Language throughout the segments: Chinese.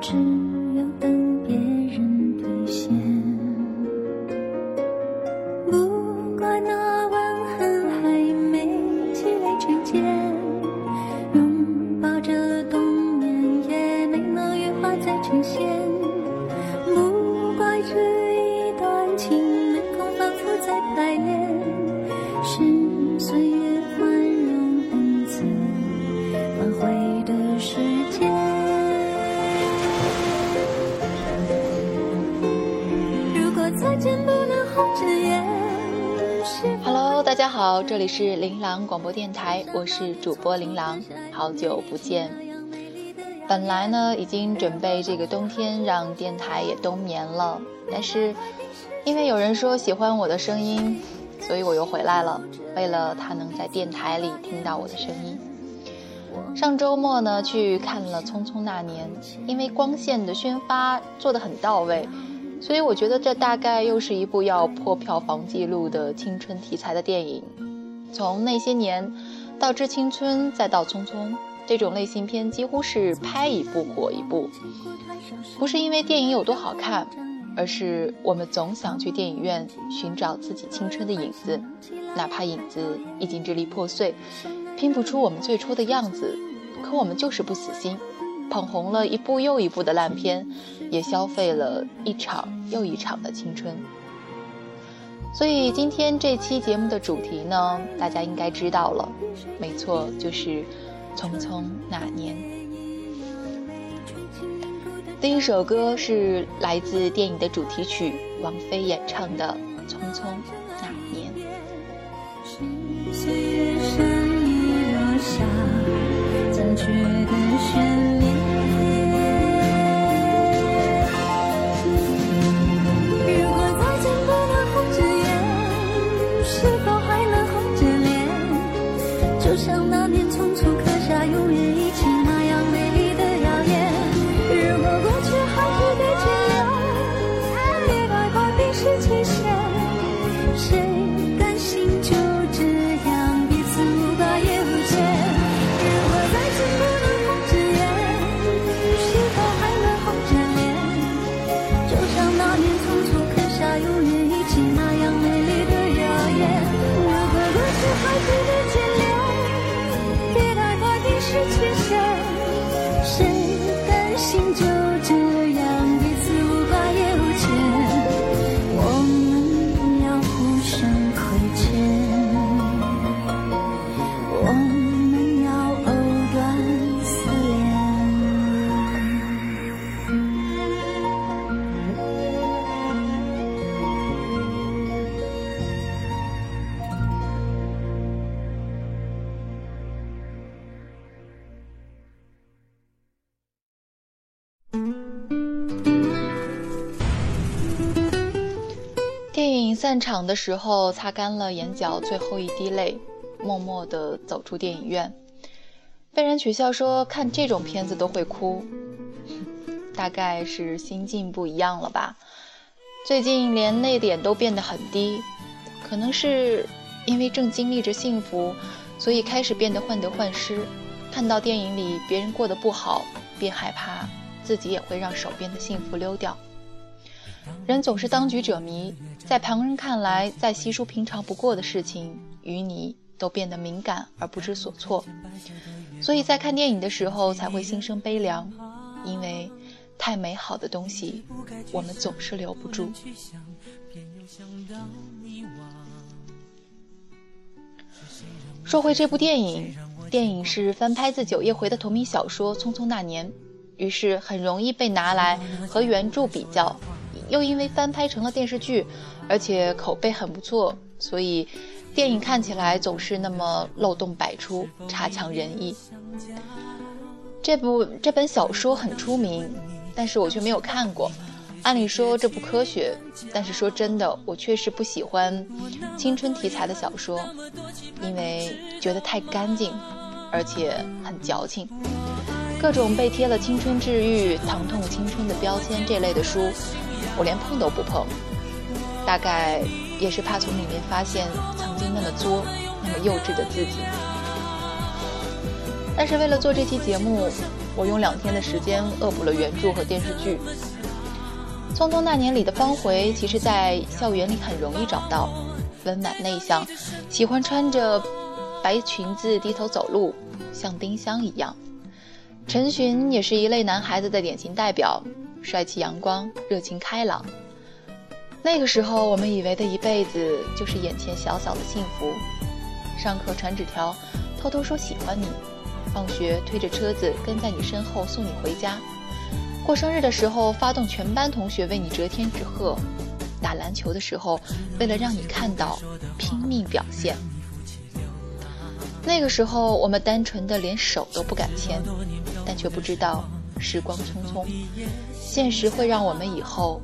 知是琳琅广播电台，我是主播琳琅，好久不见。本来呢，已经准备这个冬天让电台也冬眠了，但是因为有人说喜欢我的声音，所以我又回来了，为了他能在电台里听到我的声音。上周末呢，去看了《匆匆那年》，因为光线的宣发做得很到位，所以我觉得这大概又是一部要破票房纪录的青春题材的电影。从那些年到致青春，再到匆匆，这种类型片几乎是拍一部火一部。不是因为电影有多好看，而是我们总想去电影院寻找自己青春的影子，哪怕影子已经支离破碎，拼不出我们最初的样子，可我们就是不死心，捧红了一部又一部的烂片，也消费了一场又一场的青春。所以今天这期节目的主题呢，大家应该知道了，没错，就是《匆匆那年》。第一首歌是来自电影的主题曲，王菲演唱的《匆匆电影散场的时候，擦干了眼角最后一滴泪，默默地走出电影院。被人取笑说看这种片子都会哭，大概是心境不一样了吧。最近连泪点都变得很低，可能是因为正经历着幸福，所以开始变得患得患失。看到电影里别人过得不好，便害怕自己也会让手边的幸福溜掉。人总是当局者迷，在旁人看来再稀疏平常不过的事情，与你都变得敏感而不知所措。所以在看电影的时候才会心生悲凉，因为太美好的东西，我们总是留不住。说回这部电影，电影是翻拍自九叶回的同名小说《匆匆那年》，于是很容易被拿来和原著比较。又因为翻拍成了电视剧，而且口碑很不错，所以电影看起来总是那么漏洞百出、差强人意。这部这本小说很出名，但是我却没有看过。按理说这不科学，但是说真的，我确实不喜欢青春题材的小说，因为觉得太干净，而且很矫情。各种被贴了青春治愈、疼痛青春的标签这类的书，我连碰都不碰。大概也是怕从里面发现曾经那么作、那么幼稚的自己。但是为了做这期节目，我用两天的时间恶补了原著和电视剧。《匆匆那年》里的方茴，其实在校园里很容易找到，温婉内向，喜欢穿着白裙子低头走路，像丁香一样。陈寻也是一类男孩子的典型代表，帅气阳光，热情开朗。那个时候，我们以为的一辈子就是眼前小小的幸福：上课传纸条，偷偷说喜欢你；放学推着车子跟在你身后送你回家；过生日的时候发动全班同学为你折天纸鹤；打篮球的时候，为了让你看到，拼命表现。那个时候，我们单纯的连手都不敢牵，但却不知道时光匆匆，现实会让我们以后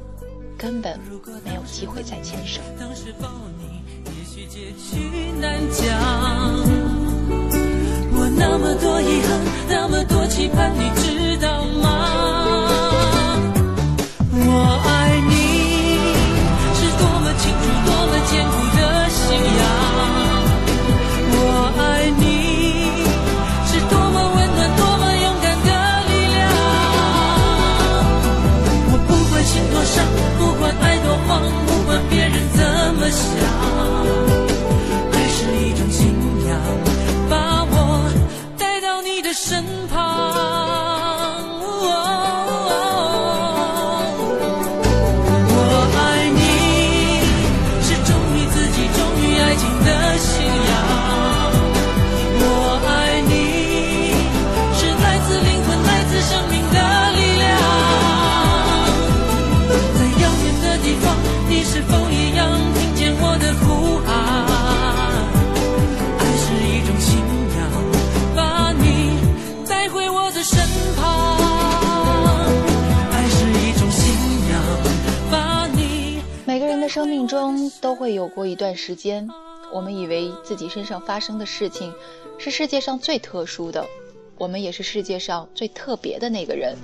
根本没有机会再牵手。我那么多遗憾，那么多期盼，你知道吗？我中都会有过一段时间，我们以为自己身上发生的事情是世界上最特殊的，我们也是世界上最特别的那个人。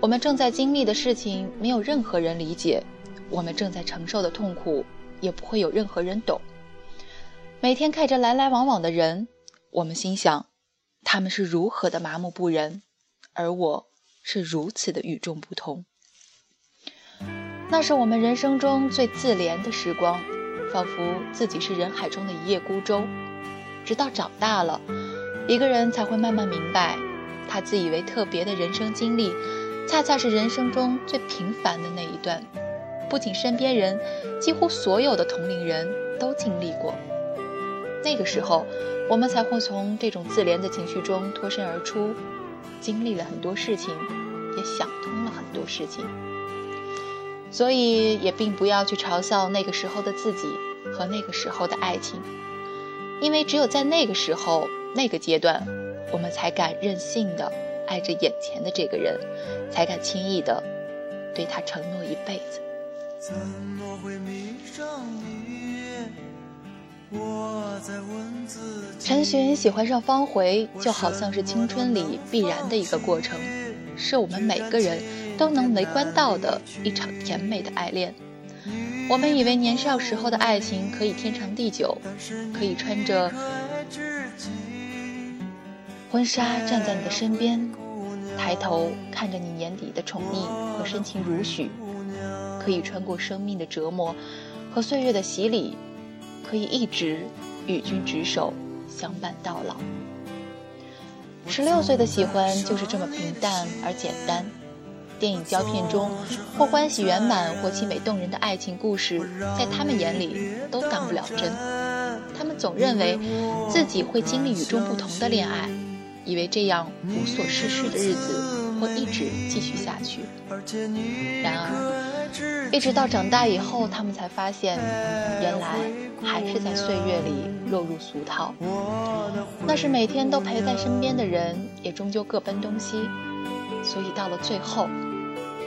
我们正在经历的事情没有任何人理解，我们正在承受的痛苦也不会有任何人懂。每天看着来来往往的人，我们心想，他们是如何的麻木不仁，而我是如此的与众不同。那是我们人生中最自怜的时光，仿佛自己是人海中的一叶孤舟。直到长大了，一个人才会慢慢明白，他自以为特别的人生经历，恰恰是人生中最平凡的那一段。不仅身边人，几乎所有的同龄人都经历过。那个时候，我们才会从这种自怜的情绪中脱身而出，经历了很多事情，也想通了很多事情。所以也并不要去嘲笑那个时候的自己和那个时候的爱情，因为只有在那个时候、那个阶段，我们才敢任性的爱着眼前的这个人，才敢轻易的对他承诺一辈子。怎么会迷上？我在问自己陈寻喜欢上方茴，就好像是青春里必然的一个过程，是我们每个人。都能围观到的一场甜美的爱恋。我们以为年少时候的爱情可以天长地久，可以穿着婚纱站在你的身边，抬头看着你眼底的宠溺和深情如许，可以穿过生命的折磨和岁月的洗礼，可以一直与君执手相伴到老。十六岁的喜欢就是这么平淡而简单。电影胶片中，或欢喜圆满，或凄美动人的爱情故事，在他们眼里都当不了真。他们总认为自己会经历与众不同的恋爱，以为这样无所事事的日子会一直继续下去。然而，一直到长大以后，他们才发现，原来还是在岁月里落入俗套。那是每天都陪在身边的人，也终究各奔东西。所以到了最后。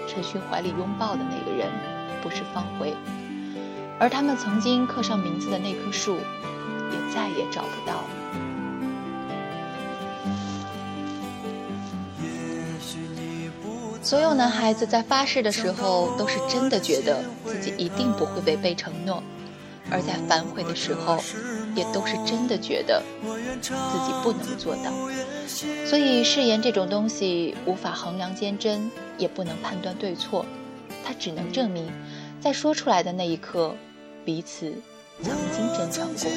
陈勋怀里拥抱的那个人，不是方茴，而他们曾经刻上名字的那棵树，也再也找不到了。所有男孩子在发誓的时候，都是真的觉得自己一定不会违背承诺；而在反悔的时候，也都是真的觉得自己不能做到。所以，誓言这种东西，无法衡量坚贞，也不能判断对错，它只能证明，在说出来的那一刻，彼此曾经真诚过。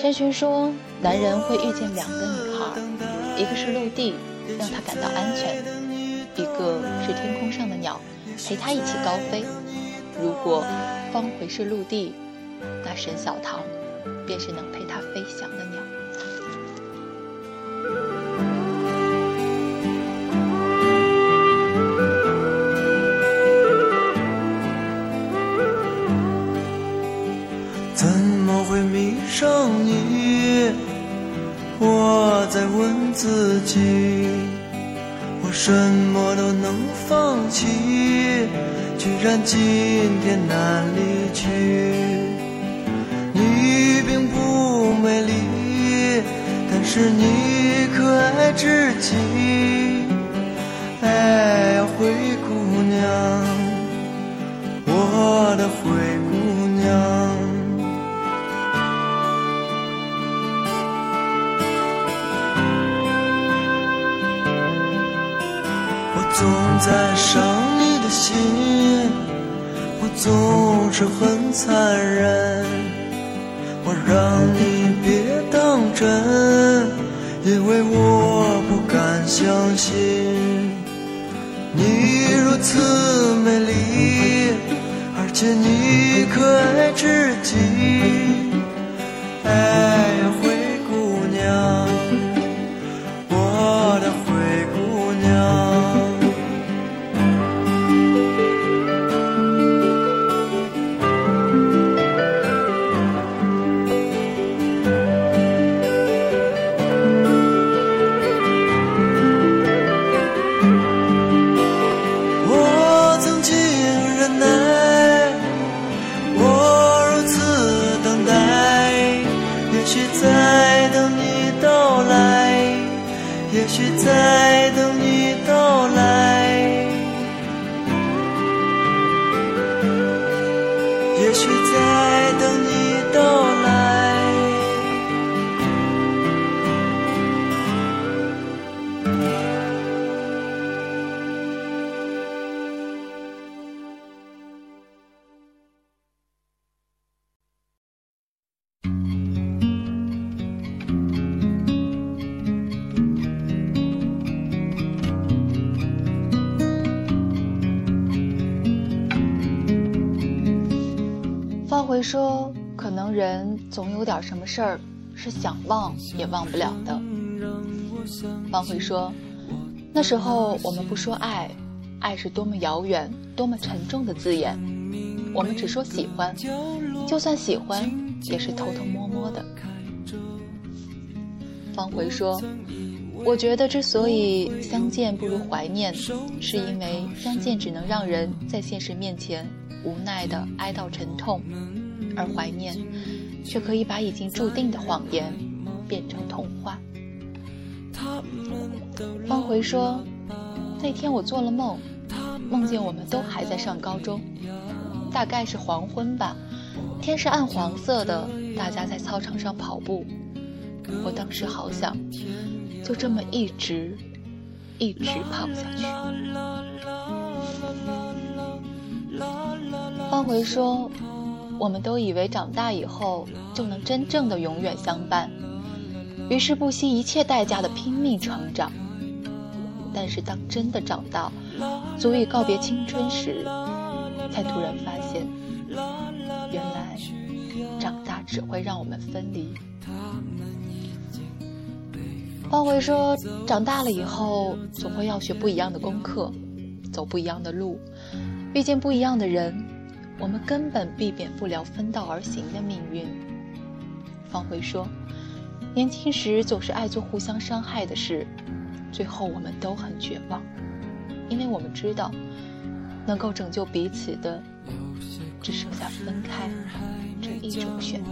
陈寻说，男人会遇见两个女孩，一个是陆地，让他感到安全。一个是天空上的鸟，陪他一起高飞。如果方回是陆地，那沈小棠便是能陪他飞翔的鸟。怎么会迷上你？我在问自己。我什么都能放弃，居然今天难离去。你并不美丽，但是你可爱至极。哎呀，灰姑娘，我的灰姑娘。我总在伤你的心，我总是很残忍，让你别当真，因为我不敢相信你如此美丽，而且你可爱至极。也许在。总有点什么事儿是想忘也忘不了的。”方回说：“那时候我们不说爱，爱是多么遥远、多么沉重的字眼，我们只说喜欢，就算喜欢，也是偷偷摸摸的。”方回说：“我觉得之所以相见不如怀念，是因为相见只能让人在现实面前。”无奈的哀悼沉痛，而怀念，却可以把已经注定的谎言变成童话。方回说：“那天我做了梦，梦见我们都还在上高中，大概是黄昏吧，天是暗黄色的，大家在操场上跑步。我当时好想，就这么一直，一直跑下去。”方回说：“我们都以为长大以后就能真正的永远相伴，于是不惜一切代价的拼命成长。但是当真的长到足以告别青春时，才突然发现，原来长大只会让我们分离。”方回说：“长大了以后，总会要学不一样的功课，走不一样的路，遇见不一样的人。”我们根本避免不了分道而行的命运。方回说：“年轻时总是爱做互相伤害的事，最后我们都很绝望，因为我们知道，能够拯救彼此的，只剩下分开这一种选择。”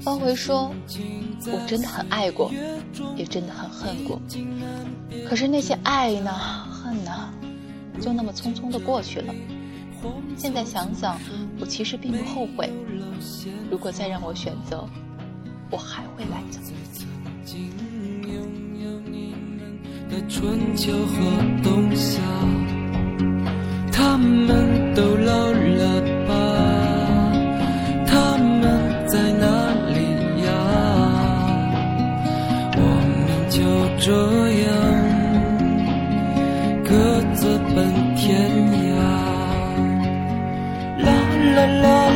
方回说：“我真的很爱过，也真的很恨过。可是那些爱呢，恨呢，就那么匆匆的过去了。现在想想，我其实并不后悔。如果再让我选择，我还会来的的。”春秋和冬夏，他们都老了吧？他们在哪里呀？我们就这 la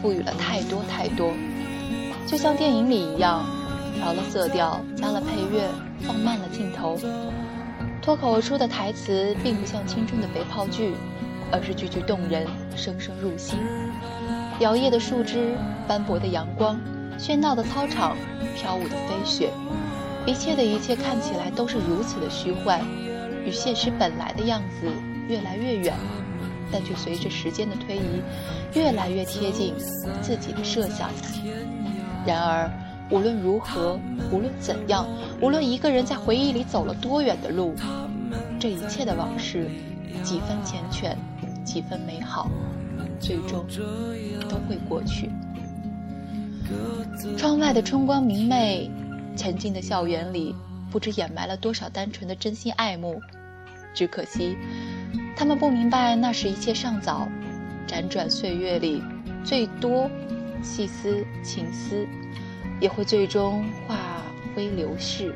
赋予了太多太多，就像电影里一样，调了色调，加了配乐，放慢了镜头，脱口而出的台词并不像青春的肥皂剧，而是句句动人，声声入心。摇曳的树枝，斑驳的阳光，喧闹的操场，飘舞的飞雪，一切的一切看起来都是如此的虚幻，与现实本来的样子越来越远。但却随着时间的推移，越来越贴近自己的设想。然而，无论如何，无论怎样，无论一个人在回忆里走了多远的路，这一切的往事，几分缱绻，几分美好，最终都会过去。窗外的春光明媚，沉静的校园里，不知掩埋了多少单纯的真心爱慕。只可惜。他们不明白，那时一切尚早。辗转岁月里，最多细思情思，也会最终化灰流逝。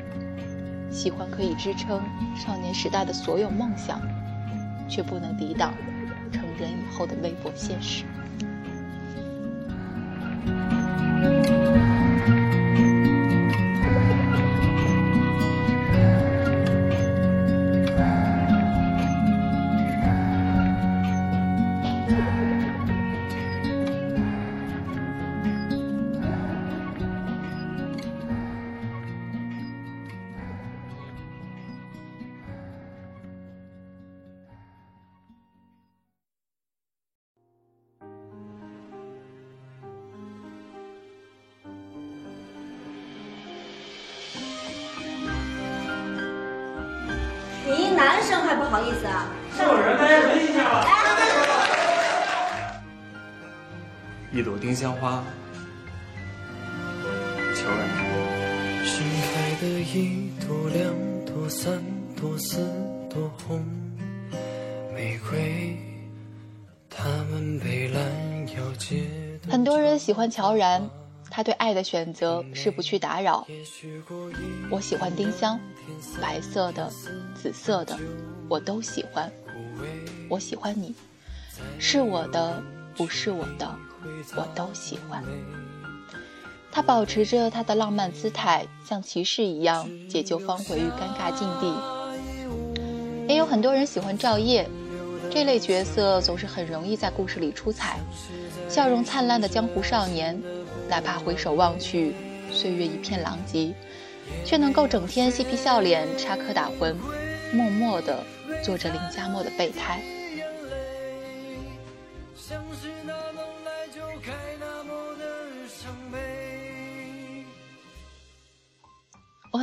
喜欢可以支撑少年时代的所有梦想，却不能抵挡成人以后的微薄现实。一朵丁香花，乔然。盛开的一朵、两朵、三朵、四朵红玫瑰，它们被拦腰截很多人喜欢乔然。他对爱的选择是不去打扰。我喜欢丁香，白色的、紫色的，我都喜欢。我喜欢你，是我的，不是我的，我都喜欢。他保持着他的浪漫姿态，像骑士一样解救方回于尴尬境地。也有很多人喜欢赵烨，这类角色总是很容易在故事里出彩，笑容灿烂的江湖少年。哪怕回首望去，岁月一片狼藉，却能够整天嬉皮笑脸、插科打诨，默默地做着林佳墨的备胎。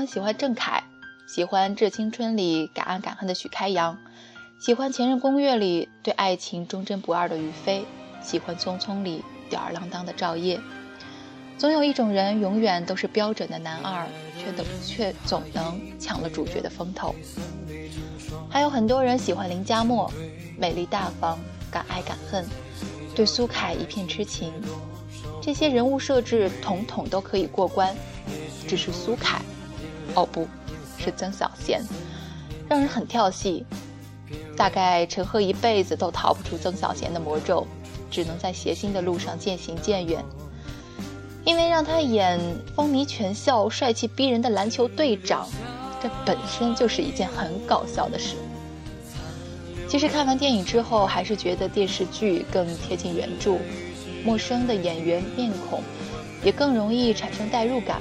喜欢郑恺，喜欢《致青春》里敢爱敢恨的许开阳，喜欢《前任攻略》里对爱情忠贞不二的于飞，喜欢《匆匆》里吊儿郎当的赵烨。总有一种人，永远都是标准的男二，却都却总能抢了主角的风头。还有很多人喜欢林佳墨，美丽大方，敢爱敢恨，对苏凯一片痴情。这些人物设置统统都可以过关，只是苏凯，哦不，是曾小贤，让人很跳戏。大概陈赫一辈子都逃不出曾小贤的魔咒，只能在谐星的路上渐行渐远。因为让他演风靡全校、帅气逼人的篮球队长，这本身就是一件很搞笑的事。其实看完电影之后，还是觉得电视剧更贴近原著，陌生的演员面孔也更容易产生代入感。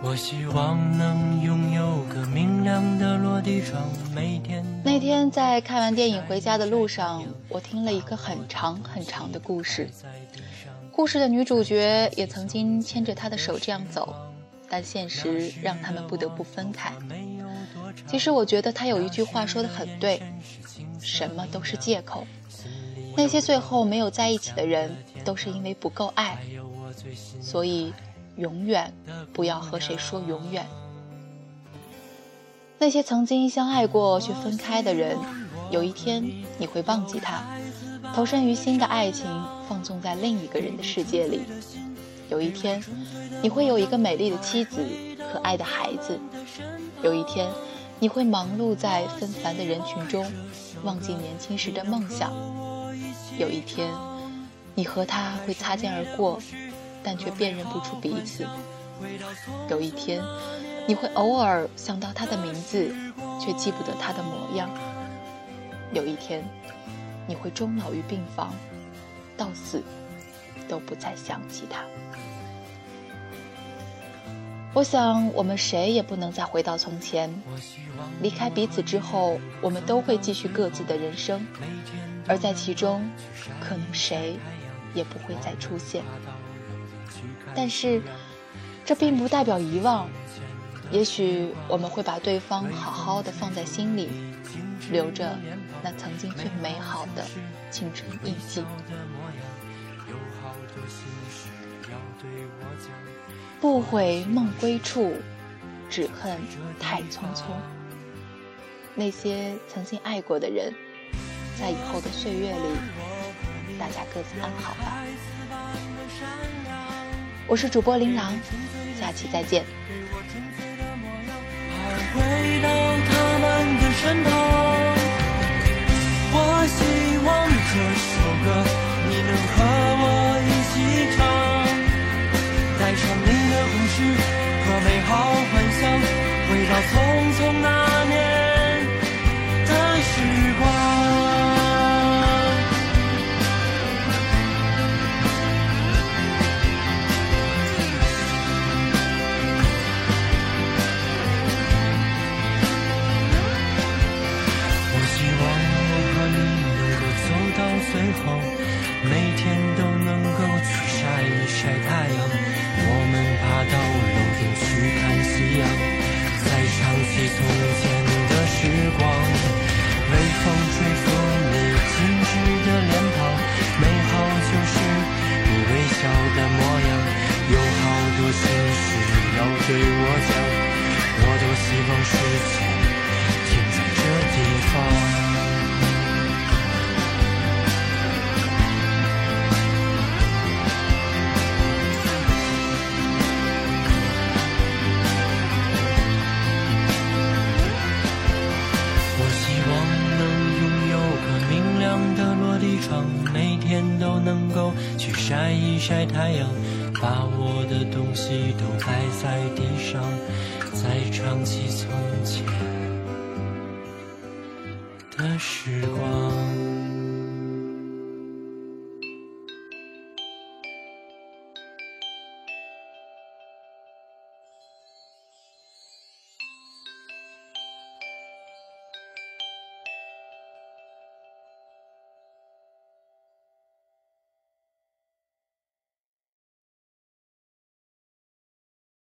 我希望能拥有个明亮的落地窗，每天。那天在看完电影回家的路上，我听了一个很长很长的故事。故事的女主角也曾经牵着他的手这样走，但现实让他们不得不分开。其实我觉得他有一句话说的很对。什么都是借口，那些最后没有在一起的人，都是因为不够爱，所以永远不要和谁说永远。那些曾经相爱过却分开的人，有一天你会忘记他，投身于新的爱情，放纵在另一个人的世界里。有一天，你会有一个美丽的妻子，可爱的孩子。有一天，你会忙碌在纷繁的人群中。忘记年轻时的梦想。有一天，你和他会擦肩而过，但却辨认不出彼此。有一天，你会偶尔想到他的名字，却记不得他的模样。有一天，你会终老于病房，到死都不再想起他。我想，我们谁也不能再回到从前。离开彼此之后，我们都会继续各自的人生，而在其中，可能谁也不会再出现。但是，这并不代表遗忘。也许我们会把对方好好的放在心里，留着那曾经最美好的青春印记。不悔梦归处，只恨太匆匆。那些曾经爱过的人，在以后的岁月里，大家各自安好吧。我是主播琳琅，下期再见。我希望这首歌你能和晒太阳，把我的东西都摆在地上，再唱起从前的时光。